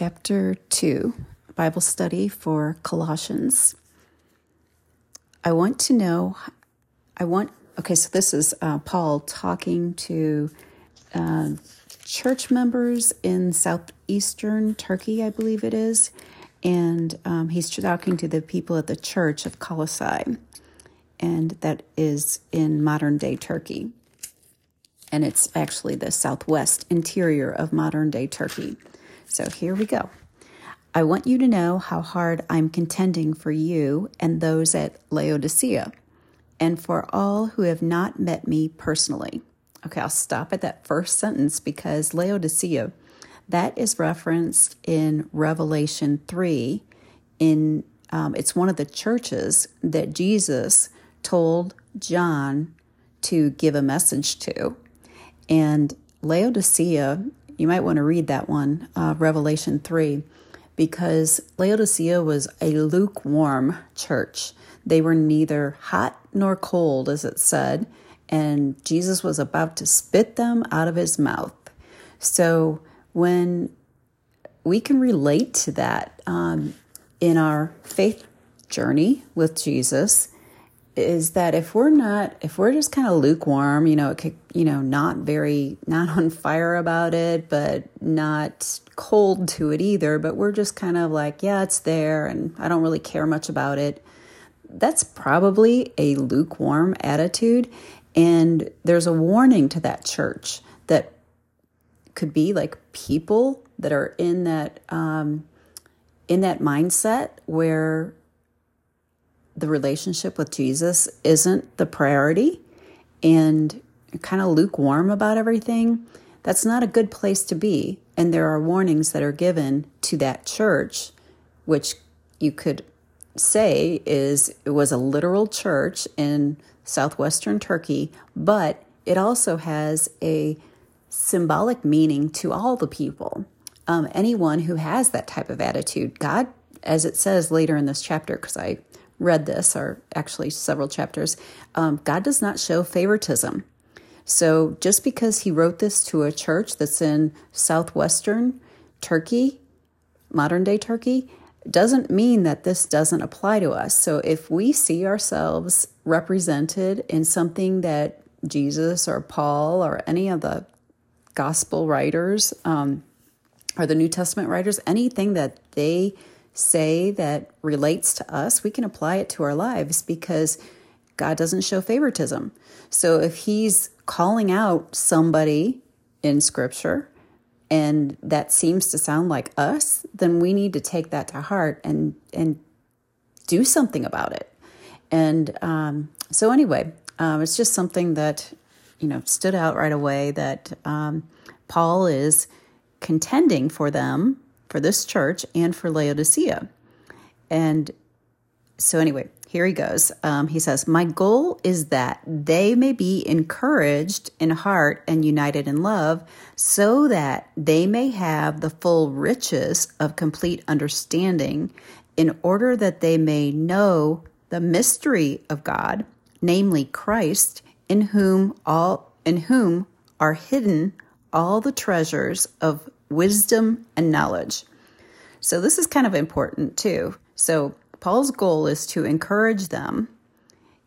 chapter 2, Bible study for Colossians. I want to know, I want, okay, so this is uh, Paul talking to uh, church members in southeastern Turkey, I believe it is. And um, he's talking to the people at the church of Colossae, and that is in modern day Turkey. And it's actually the southwest interior of modern day Turkey. So here we go. I want you to know how hard I'm contending for you and those at Laodicea, and for all who have not met me personally. Okay, I'll stop at that first sentence because Laodicea, that is referenced in Revelation 3. In um, it's one of the churches that Jesus told John to give a message to. And Laodicea you might want to read that one, uh, Revelation 3, because Laodicea was a lukewarm church. They were neither hot nor cold, as it said, and Jesus was about to spit them out of his mouth. So when we can relate to that um, in our faith journey with Jesus, is that if we're not if we're just kind of lukewarm you know it could, you know not very not on fire about it but not cold to it either but we're just kind of like yeah it's there and i don't really care much about it that's probably a lukewarm attitude. And there's a warning to that church that could be like people that are in that um, in that mindset where the relationship with Jesus isn't the priority and kind of lukewarm about everything, that's not a good place to be. And there are warnings that are given to that church, which you could say is it was a literal church in southwestern Turkey, but it also has a symbolic meaning to all the people. Um, anyone who has that type of attitude, God, as it says later in this chapter, because I read this, or actually several chapters, um, God does not show favoritism. So just because he wrote this to a church that's in southwestern Turkey, modern day Turkey, doesn't mean that this doesn't apply to us. So if we see ourselves represented in something that Jesus or Paul or any of the gospel writers um, or the New Testament writers, anything that they say that relates to us, we can apply it to our lives because God doesn't show favoritism. So if He's calling out somebody in Scripture and that seems to sound like us, then we need to take that to heart and and do something about it. And um, so anyway, um, it's just something that you know stood out right away that um, Paul is contending for them for this church and for Laodicea. And so, anyway, here he goes. Um, he says, My goal is that they may be encouraged in heart and united in love, so that they may have the full riches of complete understanding, in order that they may know the mystery of God, namely Christ, in whom all in whom are hidden all the treasures of wisdom and knowledge. So, this is kind of important too. So, Paul's goal is to encourage them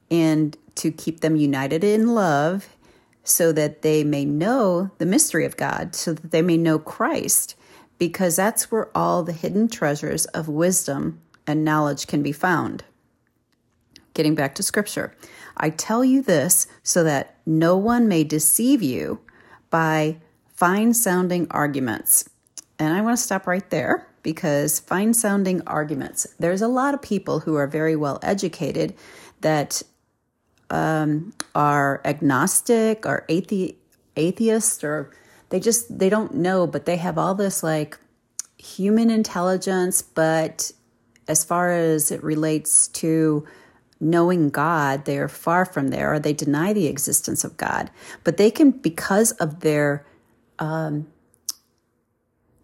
and to keep them united in love so that they may know the mystery of God, so that they may know Christ, because that's where all the hidden treasures of wisdom and knowledge can be found. Getting back to scripture, I tell you this so that no one may deceive you by fine sounding arguments. And I want to stop right there because fine sounding arguments, there's a lot of people who are very well educated that um, are agnostic or athe- atheist or they just they don't know but they have all this like human intelligence but as far as it relates to knowing God, they are far from there, or they deny the existence of God. But they can, because of their um,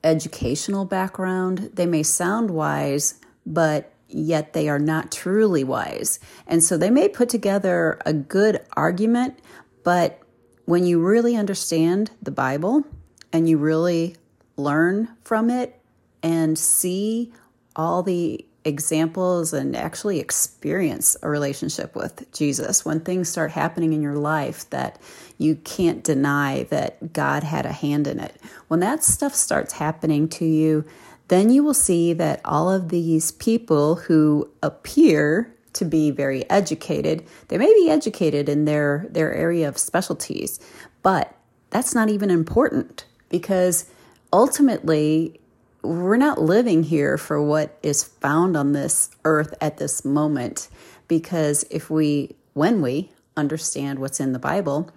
educational background, they may sound wise, but yet they are not truly wise. And so they may put together a good argument, but when you really understand the Bible and you really learn from it, and see all the examples and actually experience a relationship with Jesus when things start happening in your life that you can't deny that God had a hand in it. When that stuff starts happening to you, then you will see that all of these people who appear to be very educated, they may be educated in their, their area of specialties, but that's not even important because ultimately we're not living here for what is found on this earth at this moment because if we when we understand what's in the bible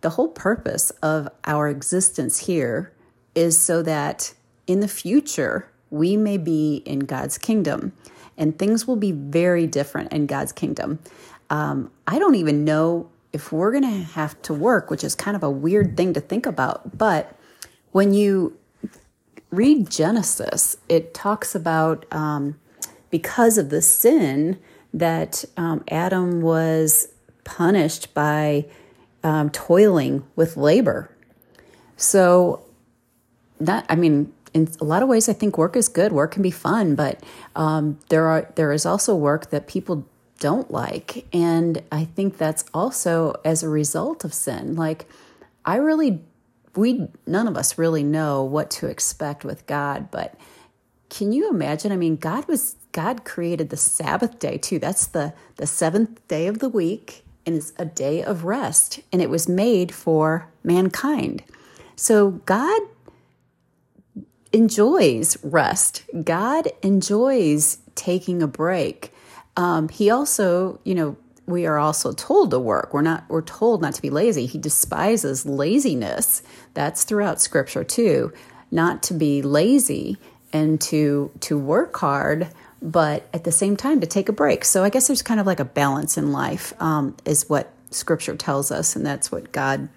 the whole purpose of our existence here is so that in the future we may be in god's kingdom and things will be very different in god's kingdom. Um, i don't even know if we're going to have to work which is kind of a weird thing to think about but when you read Genesis, it talks about um, because of the sin that um, Adam was punished by um, toiling with labor. So, that I mean, in a lot of ways, I think work is good. Work can be fun, but um, there are there is also work that people don't like, and I think that's also as a result of sin. Like, I really we none of us really know what to expect with God, but can you imagine? I mean, God was God created the Sabbath day too. That's the the seventh day of the week and it's a day of rest and it was made for mankind. So God enjoys rest. God enjoys taking a break. Um, he also, you know, we are also told to work. We're not we're told not to be lazy. He despises laziness. That's throughout scripture too. Not to be lazy and to to work hard, but at the same time to take a break. So I guess there's kind of like a balance in life, um, is what scripture tells us, and that's what God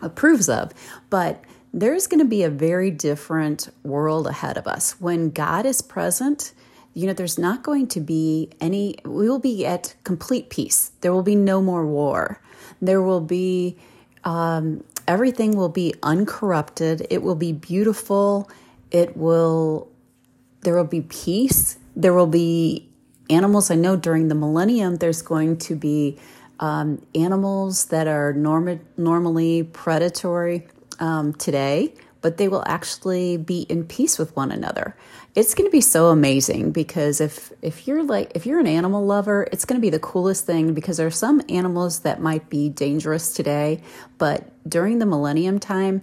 approves of. But there's going to be a very different world ahead of us. When God is present, you know, there's not going to be any, we will be at complete peace. There will be no more war. There will be, um, everything will be uncorrupted. It will be beautiful. It will, there will be peace. There will be animals. I know during the millennium, there's going to be um, animals that are norm- normally predatory um, today but they will actually be in peace with one another. It's going to be so amazing because if if you're like if you're an animal lover, it's going to be the coolest thing because there are some animals that might be dangerous today, but during the millennium time,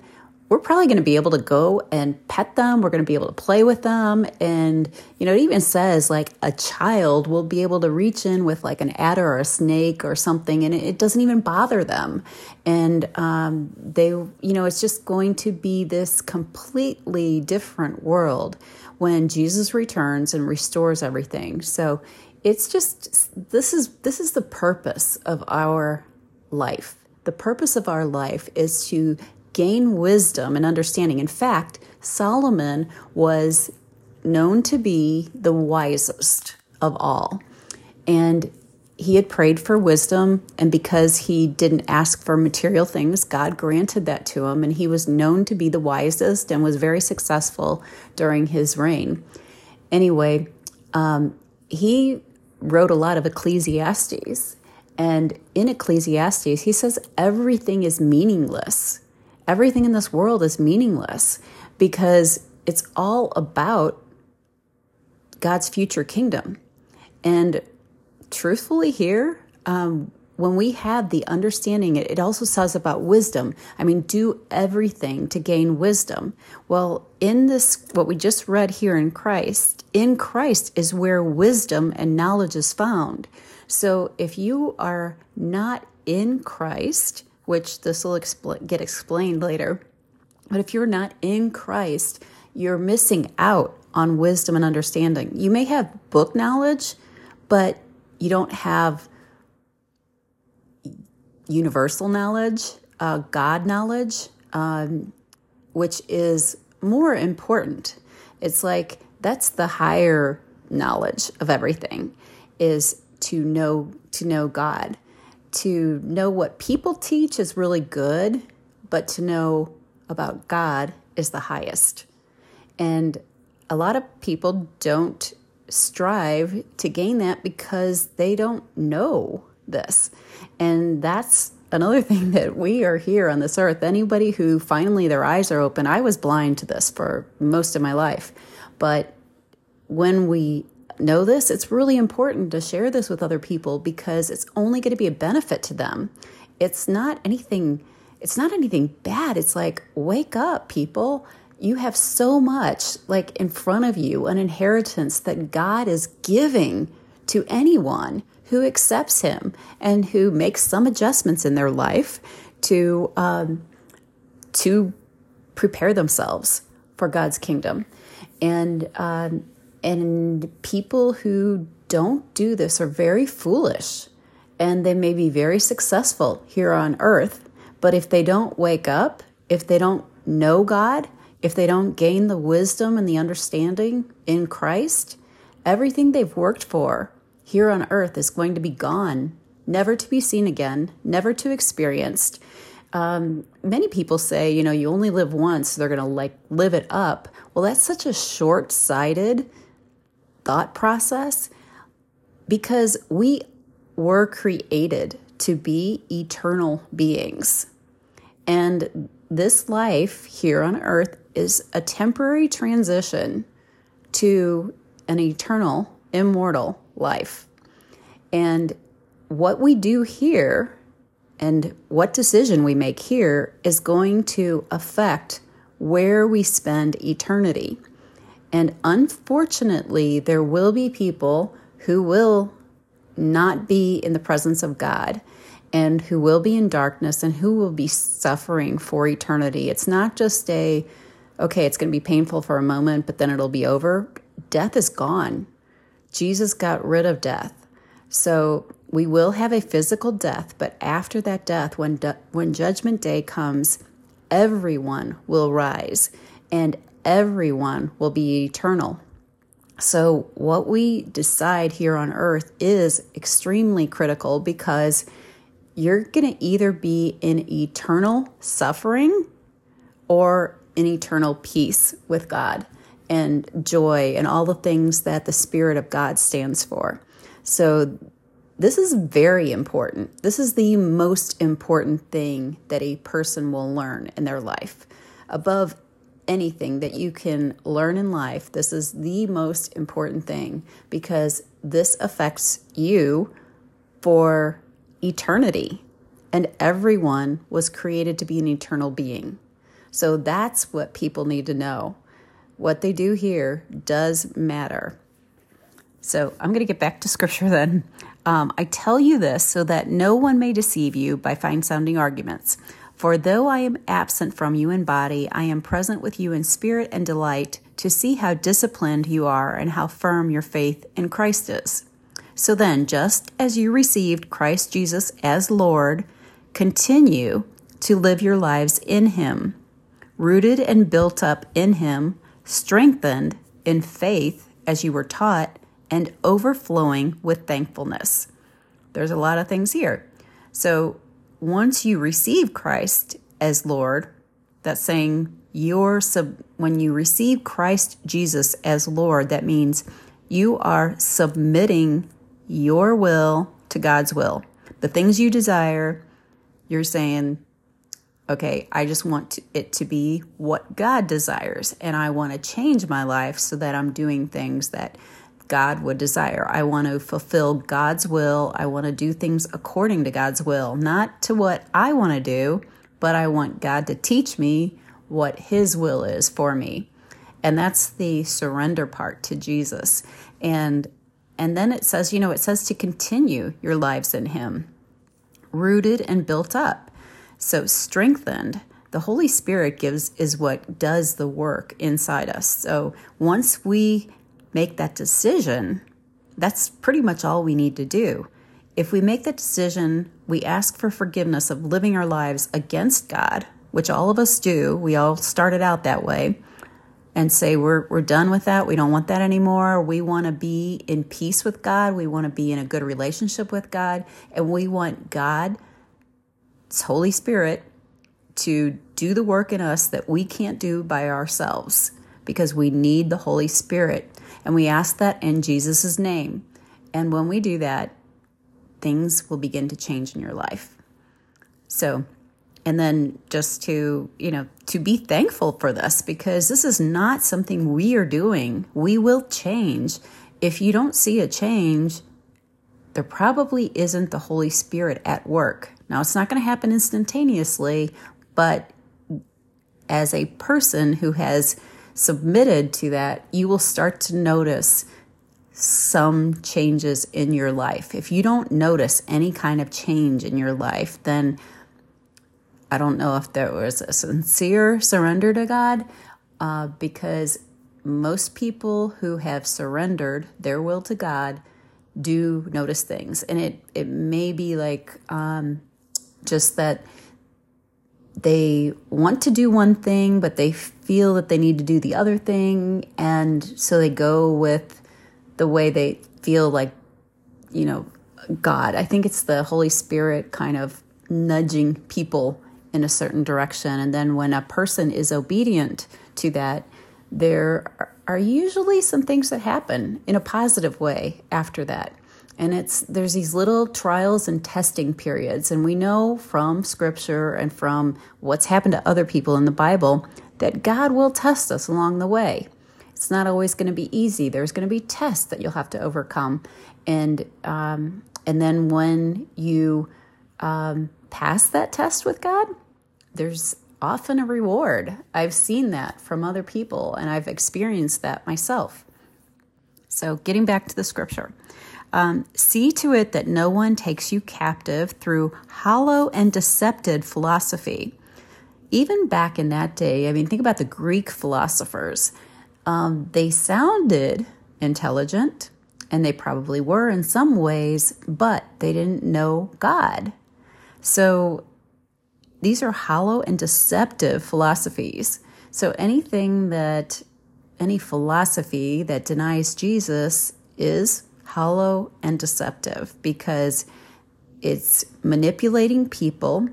we're probably going to be able to go and pet them. We're going to be able to play with them. And, you know, it even says like a child will be able to reach in with like an adder or a snake or something, and it doesn't even bother them. And um, they, you know, it's just going to be this completely different world when Jesus returns and restores everything. So it's just, this is, this is the purpose of our life. The purpose of our life is to gain wisdom and understanding. In fact, Solomon was known to be the wisest of all. And he had prayed for wisdom, and because he didn't ask for material things, God granted that to him, and he was known to be the wisest and was very successful during his reign. Anyway, um, he wrote a lot of Ecclesiastes, and in Ecclesiastes, he says everything is meaningless everything in this world is meaningless because it's all about God's future kingdom. And truthfully, here, um, when we have the understanding, it, it also says about wisdom. I mean, do everything to gain wisdom. Well, in this, what we just read here in Christ, in Christ is where wisdom and knowledge is found. So if you are not in Christ, which this will expl- get explained later. But if you're not in Christ, you're missing out on wisdom and understanding. You may have book knowledge, but you don't have universal knowledge, uh, God knowledge, um, which is more important. It's like that's the higher knowledge of everything is to know to know God to know what people teach is really good, but to know about God is the highest. And a lot of people don't strive to gain that because they don't know this. And that's another thing that we are here on this earth. Anybody who finally their eyes are open, I was blind to this for most of my life. But when we know this, it's really important to share this with other people because it's only going to be a benefit to them. It's not anything it's not anything bad. It's like wake up, people. You have so much like in front of you, an inheritance that God is giving to anyone who accepts him and who makes some adjustments in their life to um, to prepare themselves for God's kingdom. And um, and people who don't do this are very foolish and they may be very successful here on earth. But if they don't wake up, if they don't know God, if they don't gain the wisdom and the understanding in Christ, everything they've worked for here on earth is going to be gone, never to be seen again, never to experienced. Um, many people say, you know, you only live once, so they're going to like live it up. Well, that's such a short sighted thought process because we were created to be eternal beings. And this life here on earth is a temporary transition to an eternal, immortal life. And what we do here and what decision we make here is going to affect where we spend eternity. And unfortunately, there will be people who will not be in the presence of God and who will be in darkness and who will be suffering for eternity. It's not just a, okay, it's going to be painful for a moment, but then it'll be over. Death is gone. Jesus got rid of death. So we will have a physical death, but after that death, when, when judgment day comes, everyone will rise and everyone will be eternal. So, what we decide here on earth is extremely critical because you're going to either be in eternal suffering or in eternal peace with God and joy and all the things that the Spirit of God stands for. So, this is very important. This is the most important thing that a person will learn in their life. Above anything that you can learn in life, this is the most important thing because this affects you for eternity. And everyone was created to be an eternal being. So that's what people need to know. What they do here does matter. So I'm going to get back to scripture then. Um, I tell you this so that no one may deceive you by fine sounding arguments. For though I am absent from you in body, I am present with you in spirit and delight to see how disciplined you are and how firm your faith in Christ is. So then, just as you received Christ Jesus as Lord, continue to live your lives in Him, rooted and built up in Him, strengthened in faith as you were taught, and overflowing with thankfulness. There's a lot of things here. So once you receive Christ as Lord, that's saying you're sub, when you receive Christ Jesus as Lord, that means you are submitting your will to God's will. The things you desire, you're saying, okay, I just want it to be what God desires, and I want to change my life so that I'm doing things that God would desire. I want to fulfill God's will. I want to do things according to God's will, not to what I want to do, but I want God to teach me what His will is for me. And that's the surrender part to Jesus. And and then it says, you know, it says to continue your lives in Him, rooted and built up. So strengthened. The Holy Spirit gives is what does the work inside us. So once we make that decision, that's pretty much all we need to do. If we make that decision, we ask for forgiveness of living our lives against God, which all of us do. We all started out that way, and say we're we're done with that. We don't want that anymore. We want to be in peace with God. We want to be in a good relationship with God, and we want God's Holy Spirit to do the work in us that we can't do by ourselves because we need the Holy Spirit. And we ask that in Jesus' name. And when we do that, things will begin to change in your life. So, and then just to, you know, to be thankful for this because this is not something we are doing. We will change. If you don't see a change, there probably isn't the Holy Spirit at work. Now, it's not going to happen instantaneously, but as a person who has submitted to that, you will start to notice some changes in your life. If you don't notice any kind of change in your life, then I don't know if there was a sincere surrender to God, uh, because most people who have surrendered their will to God do notice things, and it it may be like um, just that they want to do one thing, but they feel that they need to do the other thing, and so they go with the way they feel like, you know, God. I think it's the Holy Spirit kind of nudging people in a certain direction. And then when a person is obedient to that, there are usually some things that happen in a positive way after that. And it's there's these little trials and testing periods. And we know from scripture and from what's happened to other people in the Bible that God will test us along the way. It's not always going to be easy. There's going to be tests that you'll have to overcome. And um, and then when you um, pass that test with God, there's often a reward. I've seen that from other people and I've experienced that myself. So, getting back to the scripture. Um, see to it that no one takes you captive through hollow and deceptive philosophy. Even back in that day, I mean, think about the Greek philosophers. Um, they sounded intelligent, and they probably were in some ways, but they didn't know God. So these are hollow and deceptive philosophies. So anything that, any philosophy that denies Jesus is hollow and deceptive because it's manipulating people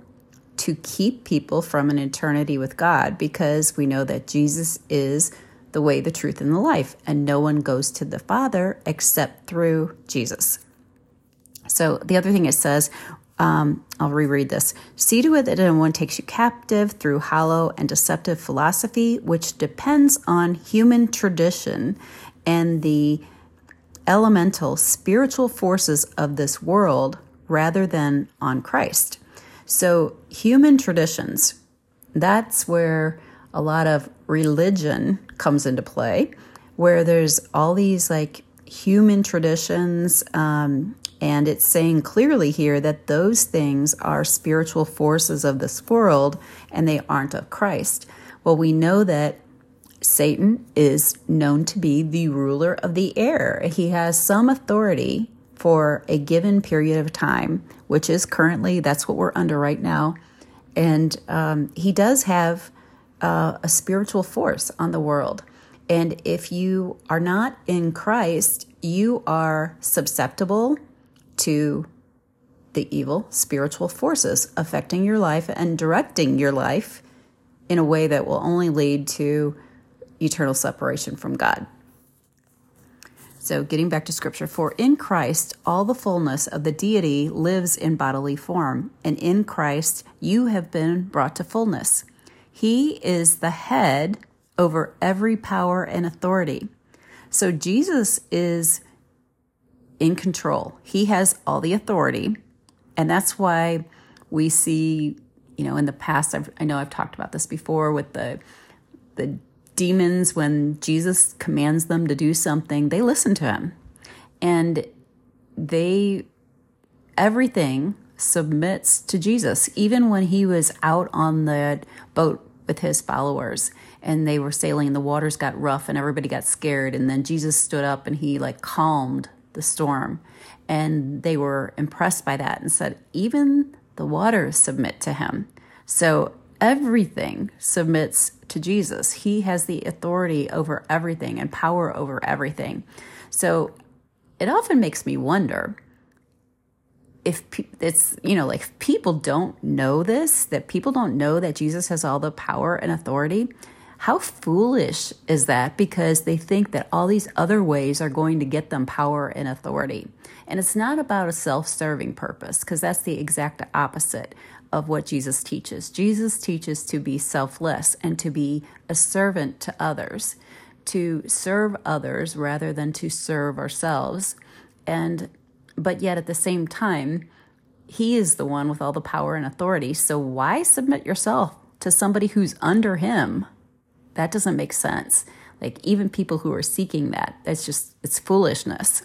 to keep people from an eternity with God because we know that Jesus is the way, the truth, and the life, and no one goes to the Father except through Jesus. So the other thing it says, um, I'll reread this. See to it that no one takes you captive through hollow and deceptive philosophy, which depends on human tradition and the elemental spiritual forces of this world rather than on Christ. So, human traditions, that's where a lot of religion comes into play, where there's all these like human traditions um, and it's saying clearly here that those things are spiritual forces of this world and they aren't of Christ. Well, we know that Satan is known to be the ruler of the air. He has some authority for a given period of time, which is currently, that's what we're under right now. And um, he does have uh, a spiritual force on the world. And if you are not in Christ, you are susceptible to the evil spiritual forces affecting your life and directing your life in a way that will only lead to eternal separation from God. So, getting back to scripture, for in Christ all the fullness of the deity lives in bodily form, and in Christ you have been brought to fullness. He is the head over every power and authority. So, Jesus is in control. He has all the authority. And that's why we see, you know, in the past, I've, i know I've talked about this before with the, the demons, when Jesus commands them to do something, they listen to him. And they, everything submits to Jesus, even when he was out on the boat with his followers and they were sailing and the waters got rough and everybody got scared and then Jesus stood up and he like calmed the storm. And they were impressed by that and said, even the waters submit to him. So everything submits to Jesus. He has the authority over everything and power over everything. So it often makes me wonder if it's, you know, like people don't know this, that people don't know that Jesus has all the power and authority. How foolish is that? Because they think that all these other ways are going to get them power and authority. And it's not about a self serving purpose, because that's the exact opposite of what Jesus teaches. Jesus teaches to be selfless and to be a servant to others, to serve others rather than to serve ourselves. And but yet at the same time, he is the one with all the power and authority. So why submit yourself to somebody who's under him? That doesn't make sense. Like even people who are seeking that, that's just it's foolishness.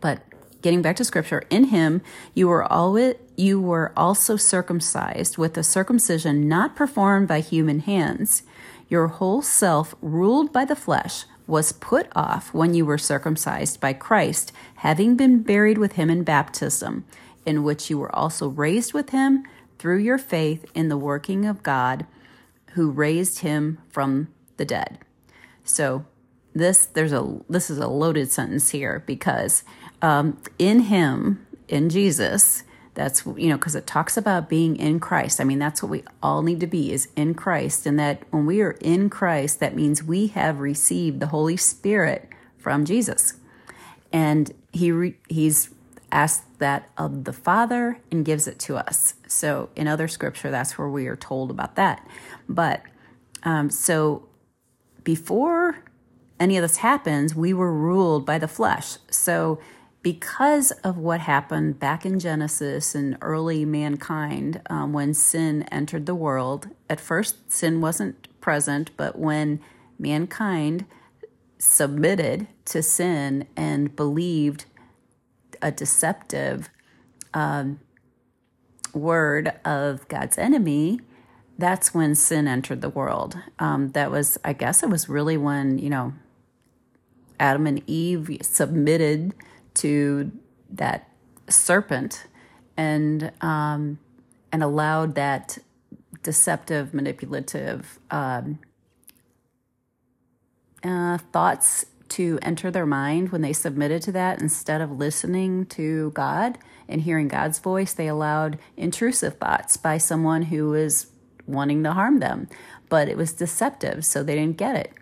But getting back to scripture, in him you were always you were also circumcised with a circumcision not performed by human hands. Your whole self, ruled by the flesh, was put off when you were circumcised by Christ, having been buried with him in baptism, in which you were also raised with him through your faith in the working of God who raised him from the dead. So this there's a this is a loaded sentence here because um, in him in Jesus that's you know because it talks about being in Christ. I mean that's what we all need to be is in Christ and that when we are in Christ that means we have received the Holy Spirit from Jesus. And he re, he's asked that of the Father and gives it to us. So in other scripture, that's where we are told about that. But um, so before any of this happens, we were ruled by the flesh. So because of what happened back in Genesis and early mankind, um, when sin entered the world, at first sin wasn't present, but when mankind submitted to sin and believed a deceptive um, word of God's enemy, that's when sin entered the world. Um, that was, I guess, it was really when you know Adam and Eve submitted to that serpent and um, and allowed that deceptive, manipulative um, uh, thoughts to enter their mind when they submitted to that instead of listening to God and hearing God's voice, they allowed intrusive thoughts by someone who was wanting to harm them. But it was deceptive, so they didn't get it.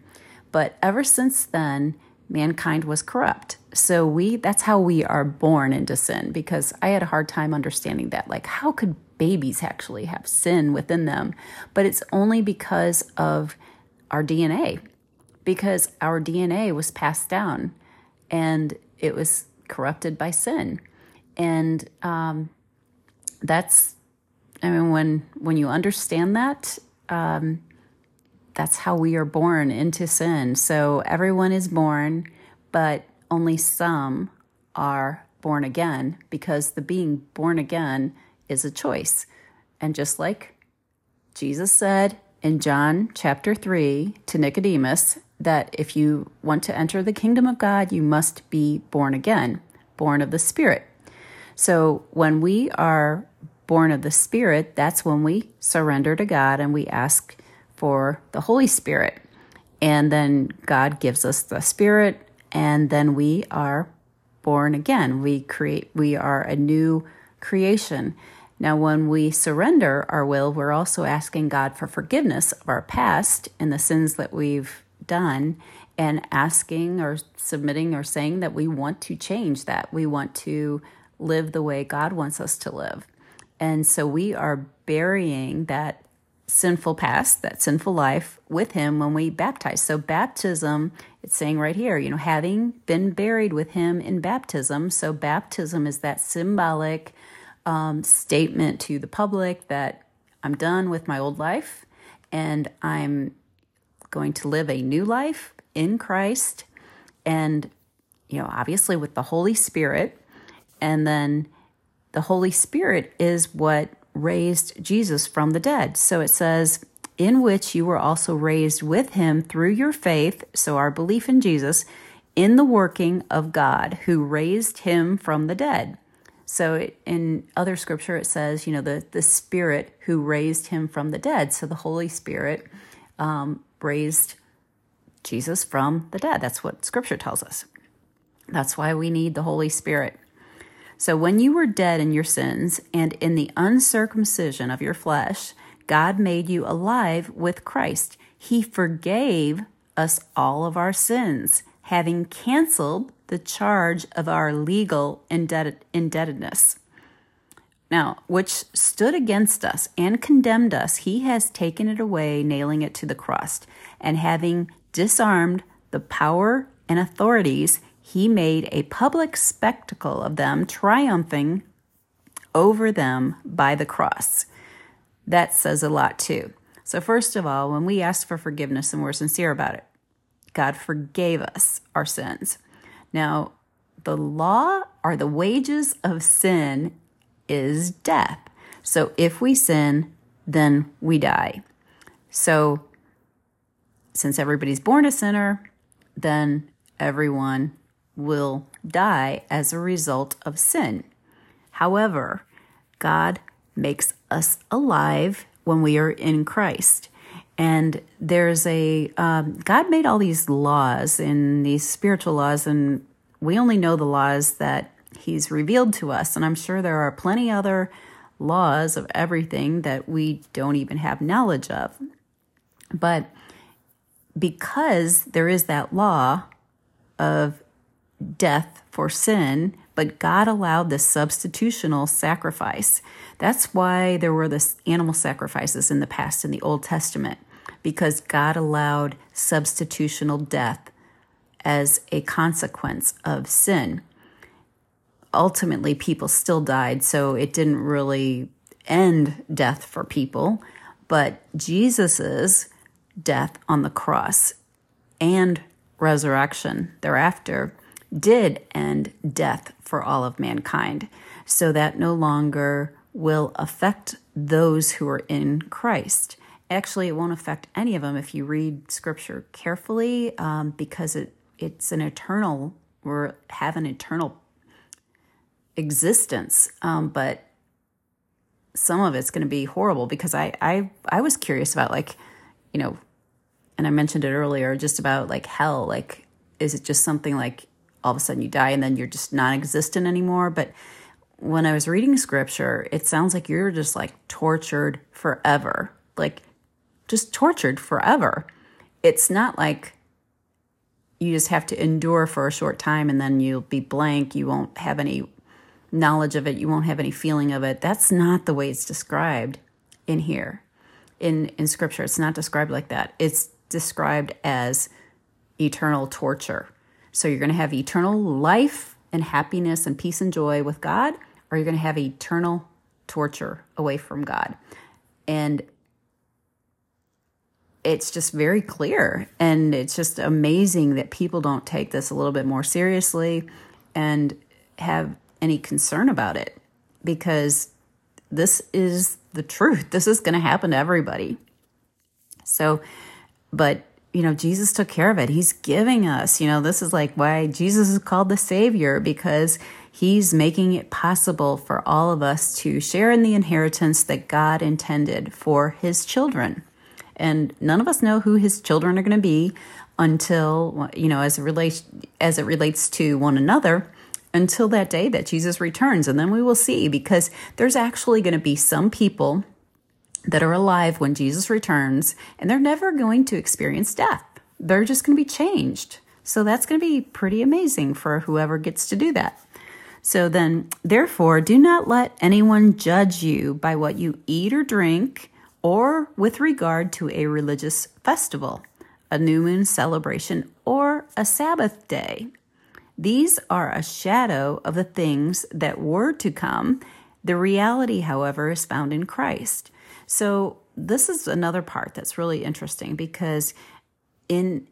But ever since then, mankind was corrupt. So we that's how we are born into sin because I had a hard time understanding that. Like how could babies actually have sin within them? But it's only because of our DNA because our DNA was passed down and it was corrupted by sin. And um, that's, I mean, when when you understand that, um, that's how we are born into sin. So everyone is born, but only some are born again because the being born again is a choice. And just like Jesus said in John chapter 3 to Nicodemus, that if you want to enter the kingdom of God, you must be born again, born of the Spirit. So when we are born of the Spirit, that's when we surrender to God and we ask for the Holy Spirit. And then God gives us the Spirit, and then we are born again. We create, we are a new creation. Now, when we surrender our will, we're also asking God for forgiveness of our past and the sins that we've done and asking or submitting or saying that we want to change that. We want to live the way God wants us to live. And so we are burying that sinful past, that sinful life with Him when we baptize. So, baptism, it's saying right here, you know, having been buried with Him in baptism. So, baptism is that symbolic um, statement to the public that I'm done with my old life and I'm going to live a new life in Christ and, you know, obviously with the Holy Spirit. And then the Holy Spirit is what raised Jesus from the dead. So it says, in which you were also raised with him through your faith, so our belief in Jesus, in the working of God who raised him from the dead. So in other scripture, it says, you know, the, the Spirit who raised him from the dead. So the Holy Spirit um, raised Jesus from the dead. That's what scripture tells us. That's why we need the Holy Spirit. So when you were dead in your sins and in the uncircumcision of your flesh, God made you alive with Christ. he forgave us all of our sins, having canceled the charge of our legal indebted- indebtedness. Now, which stood against us and condemned us, he has taken it away, nailing it to the cross. And having disarmed the power and authorities, he made a public spectacle of them, triumphing over them by the cross. That says a lot too. So, first of all, when we ask for forgiveness and we're sincere about it, God forgave us our sins. Now, the law or the wages of sin is death. So, if we sin, then we die. So, since everybody's born a sinner, then everyone will die as a result of sin. However, God makes us alive when we are in Christ. And there's a, um, God made all these laws and these spiritual laws, and we only know the laws that He's revealed to us. And I'm sure there are plenty other laws of everything that we don't even have knowledge of. But because there is that law of death for sin, but God allowed this substitutional sacrifice. That's why there were the animal sacrifices in the past in the Old Testament, because God allowed substitutional death as a consequence of sin. Ultimately, people still died, so it didn't really end death for people, but Jesus's death on the cross and resurrection thereafter did end death for all of mankind, so that no longer will affect those who are in Christ. Actually, it won't affect any of them if you read Scripture carefully, um, because it it's an eternal or have an eternal existence. Um, but some of it's going to be horrible because I I I was curious about like you know, and I mentioned it earlier, just about like hell. Like, is it just something like all of a sudden you die and then you're just non existent anymore. But when I was reading scripture, it sounds like you're just like tortured forever, like just tortured forever. It's not like you just have to endure for a short time and then you'll be blank. You won't have any knowledge of it. You won't have any feeling of it. That's not the way it's described in here. In, in scripture, it's not described like that. It's described as eternal torture. So you're going to have eternal life and happiness and peace and joy with God, or you're going to have eternal torture away from God. And it's just very clear. And it's just amazing that people don't take this a little bit more seriously and have any concern about it because this is the truth. This is going to happen to everybody. So, but you know, Jesus took care of it. He's giving us, you know, this is like why Jesus is called the Savior because he's making it possible for all of us to share in the inheritance that God intended for his children. And none of us know who his children are going to be until, you know, as it relates as it relates to one another until that day that Jesus returns and then we will see because there's actually going to be some people that are alive when Jesus returns, and they're never going to experience death. They're just going to be changed. So that's going to be pretty amazing for whoever gets to do that. So then, therefore, do not let anyone judge you by what you eat or drink, or with regard to a religious festival, a new moon celebration, or a Sabbath day. These are a shadow of the things that were to come. The reality, however, is found in Christ. So, this is another part that's really interesting because in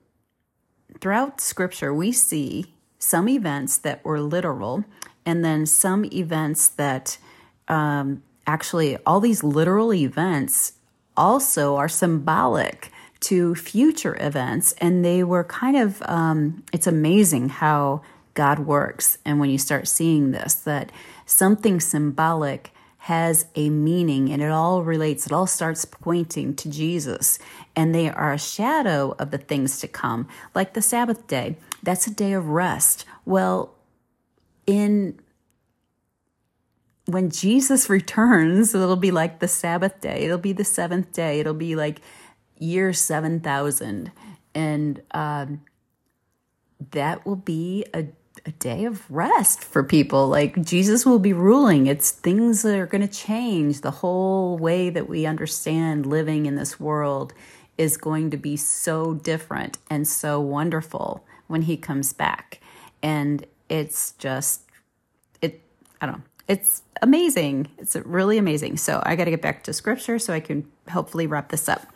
throughout scripture we see some events that were literal and then some events that um, actually all these literal events also are symbolic to future events. And they were kind of um, it's amazing how god works. And when you start seeing this that something symbolic has a meaning and it all relates, it all starts pointing to Jesus. And they are a shadow of the things to come, like the Sabbath day. That's a day of rest. Well, in when Jesus returns, it'll be like the Sabbath day. It'll be the seventh day. It'll be like year 7000 and um, that will be a, a day of rest for people. Like jesus will be ruling. It's things that are going to change. The whole way that we understand living in this world is going to be so different and so wonderful when he comes back. And it's just it i don't know. It's amazing. It's really amazing. So i got to get back to scripture so i can hopefully wrap this up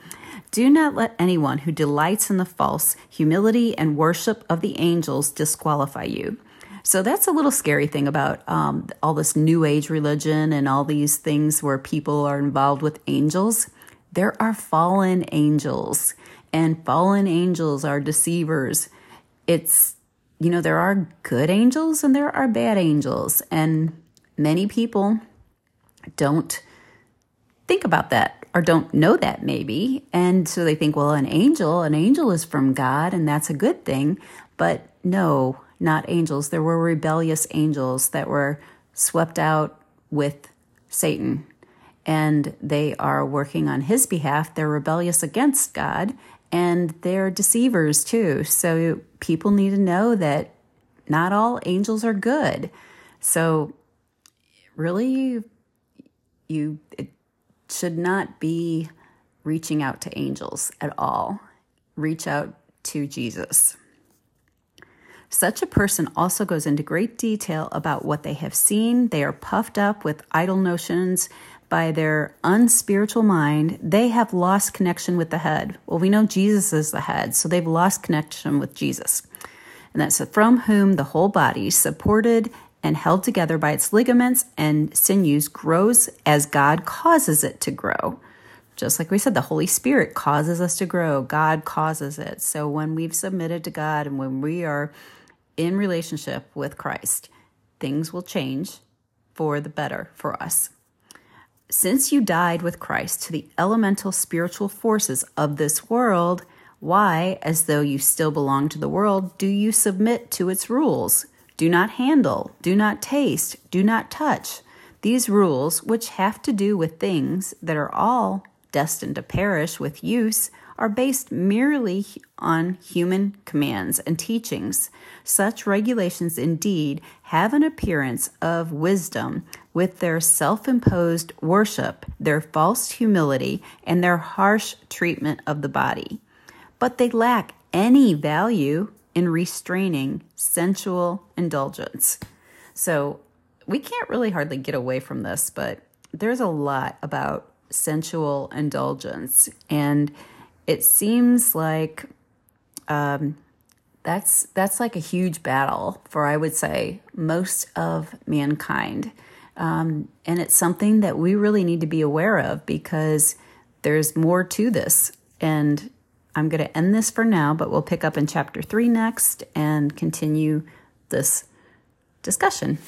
do not let anyone who delights in the false humility and worship of the angels disqualify you. So that's a little scary thing about um, all this new age religion and all these things where people are involved with angels. There are fallen angels, and fallen angels are deceivers. It's, you know, there are good angels and there are bad angels, and many people don't think about that or don't know that maybe. And so they think, well, an angel, an angel is from God and that's a good thing. But no, not angels. There were rebellious angels that were swept out with Satan and they are working on his behalf. They're rebellious against God and they're deceivers too. So people need to know that not all angels are good. So really you it, should not be reaching out to angels at all. Reach out to Jesus. Such a person also goes into great detail about what they have seen. They are puffed up with idle notions by their unspiritual mind. They have lost connection with the head. Well, we know Jesus is the head, so they've lost connection with Jesus. And that's from whom the whole body, supported and held together by its ligaments and sinews grows as God causes it to grow. Just like we said, the Holy Spirit causes us to grow, God causes it. So when we've submitted to God and when we are in relationship with Christ, things will change for the better for us. Since you died with Christ to the elemental spiritual forces of this world, why, as though you still belong to the world, do you submit to its rules? Do not handle, do not taste, do not touch. These rules, which have to do with things that are all destined to perish with use, are based merely on human commands and teachings. Such regulations indeed have an appearance of wisdom with their self imposed worship, their false humility, and their harsh treatment of the body. But they lack any value in restraining sensual indulgence. So we can't really hardly get away from this, but there's a lot about sensual indulgence. And it seems like um, that's that's like a huge battle for I would say most of mankind. Um, and it's something that we really need to be aware of because there's more to this. And I'm going to end this for now, but we'll pick up in chapter three next and continue this discussion.